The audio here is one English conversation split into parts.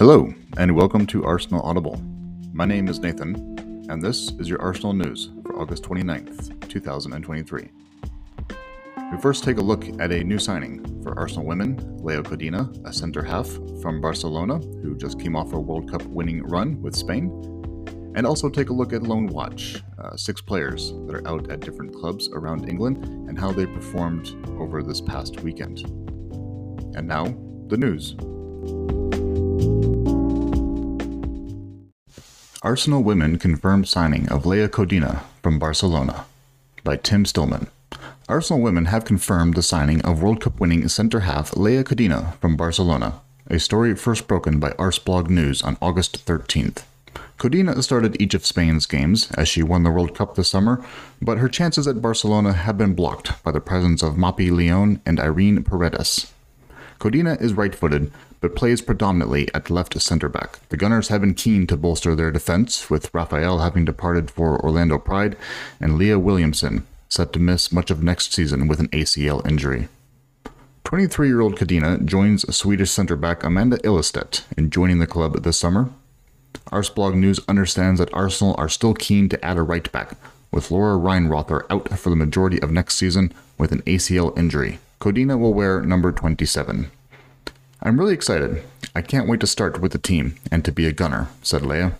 Hello, and welcome to Arsenal Audible. My name is Nathan, and this is your Arsenal news for August 29th, 2023. We first take a look at a new signing for Arsenal women, Laia Codina, a centre half from Barcelona who just came off a World Cup winning run with Spain, and also take a look at Loan Watch, uh, six players that are out at different clubs around England and how they performed over this past weekend. And now, the news. Arsenal women confirmed signing of Laia Codina from Barcelona by Tim Stillman. Arsenal women have confirmed the signing of World Cup winning centre half Laia Codina from Barcelona, a story first broken by Arseblog News on August 13th. Codina started each of Spain's games as she won the World Cup this summer, but her chances at Barcelona have been blocked by the presence of Mapi Leon and Irene Paredes. Codina is right footed, but plays predominantly at left centre back. The Gunners have been keen to bolster their defence, with Rafaelle having departed for Orlando Pride and Leah Williamson set to miss much of next season with an ACL injury. 23 year old Codina joins Swedish centre back Amanda Ilestedt in joining the club this summer. Arseblog News understands that Arsenal are still keen to add a right back, with Laura Wienroither out for the majority of next season with an ACL injury. Codina will wear number 27. I'm really excited. I can't wait to start with the team and to be a gunner, said Laia.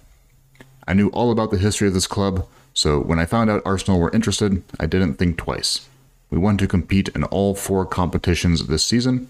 I knew all about the history of this club, so when I found out Arsenal were interested, I didn't think twice. We want to compete in all four competitions this season,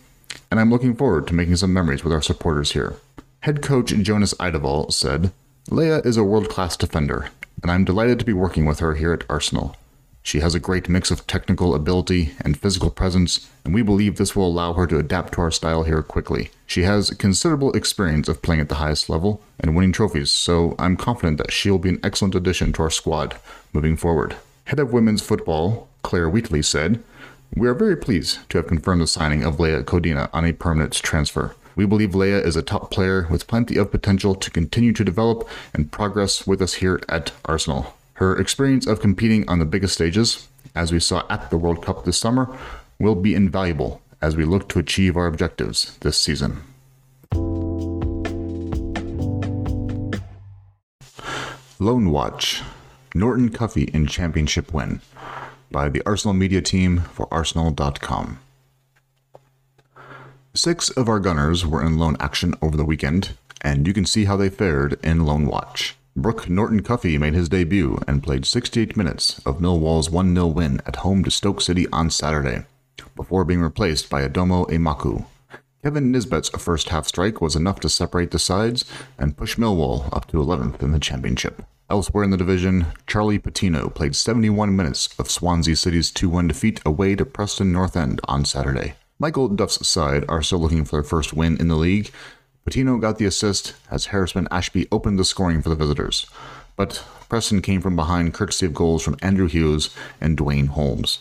and I'm looking forward to making some memories with our supporters here. Head coach Jonas Eidevall said, Laia is a world class defender, and I'm delighted to be working with her here at Arsenal. She has a great mix of technical ability and physical presence, and we believe this will allow her to adapt to our style here quickly. She has considerable experience of playing at the highest level and winning trophies, so I'm confident that she'll be an excellent addition to our squad moving forward. Head of women's football, Claire Wheatley, said, We are very pleased to have confirmed the signing of Laia Codina on a permanent transfer. We believe Laia is a top player with plenty of potential to continue to develop and progress with us here at Arsenal. Her experience of competing on the biggest stages, as we saw at the World Cup this summer, will be invaluable as we look to achieve our objectives this season. Loan Watch Norton Cuffy in Championship Win by the Arsenal Media Team for Arsenal.com. Six of our gunners were in loan action over the weekend, and you can see how they fared in Loan Watch. Brooke Norton Cuffy made his debut and played 68 minutes of Millwall's 1 0 win at home to Stoke City on Saturday, before being replaced by Aidomo Emakhu. Kevin Nisbet's first half strike was enough to separate the sides and push Millwall up to 11th in the championship. Elsewhere in the division, Charlie Patino played 71 minutes of Swansea City's 2 1 defeat away to Preston North End on Saturday. Michael Duff's side are still looking for their first win in the league, Patino got the assist as Harrison Ashby opened the scoring for the visitors, but Preston came from behind courtesy of goals from Andrew Hughes and Duane Holmes.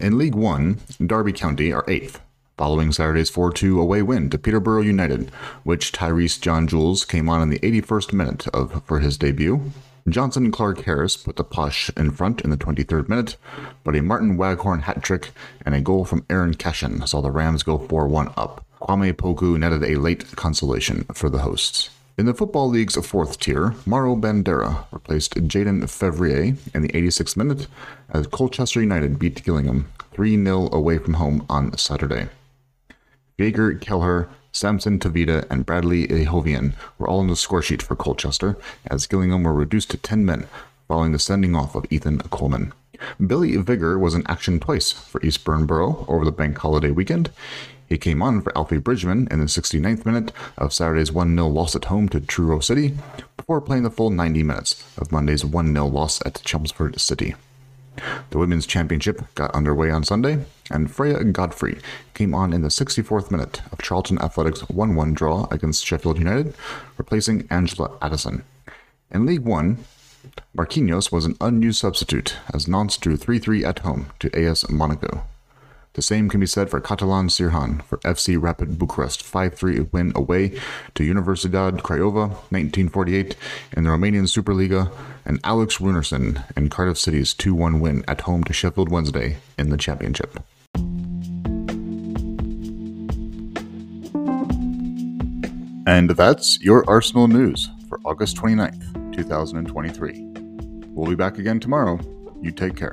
In League One, Derby County are eighth, following Saturday's 4 2 away win to Peterborough United, which Tyreece John Jules came on in the 81st minute of for his debut. Jonson Clarke Harris put the Posh in front in the 23rd minute, but a Martin Waghorn hat trick and a goal from Eiran Cashin saw the Rams go 4 1 up. Kwame Poku netted a late consolation for the hosts. In the Football League's fourth tier, Mauro Bandeira replaced Jayden Fevrier in the 86th minute as Colchester United beat Gillingham 3 0 away from home on Saturday. Jaeger Kelleher, Samson Tovide, and Bradley Ihionvien were all on the score sheet for Colchester, as Gillingham were reduced to 10 men following the sending off of Ethan Coleman. Billy Vigar was in action twice for Eastbourne Borough over the bank holiday weekend. He came on for Alfie Bridgman in the 69th minute of Saturday's 1 0 loss at home to Truro City, before playing the full 90 minutes of Monday's 1 0 loss at Chelmsford City. The Women's Championship got underway on Sunday, and Freya Godfrey came on in the 64th minute of Charlton Athletics' 1 1 draw against Sheffield United, replacing Angela Addison. In League One, Marquinhos was an unused substitute as Nantes drew 3 3 at home to AS Monaco. The same can be said for Catalin Cirjan for FC Rapid Bucharest 5-3 win away to Universidad Craiova 1948 in the Romanian Superliga and Alex Runarsson in Cardiff City's 2-1 win at home to Sheffield Wednesday in the championship. And that's your Arsenal news for August 29th, 2023. We'll be back again tomorrow. You take care.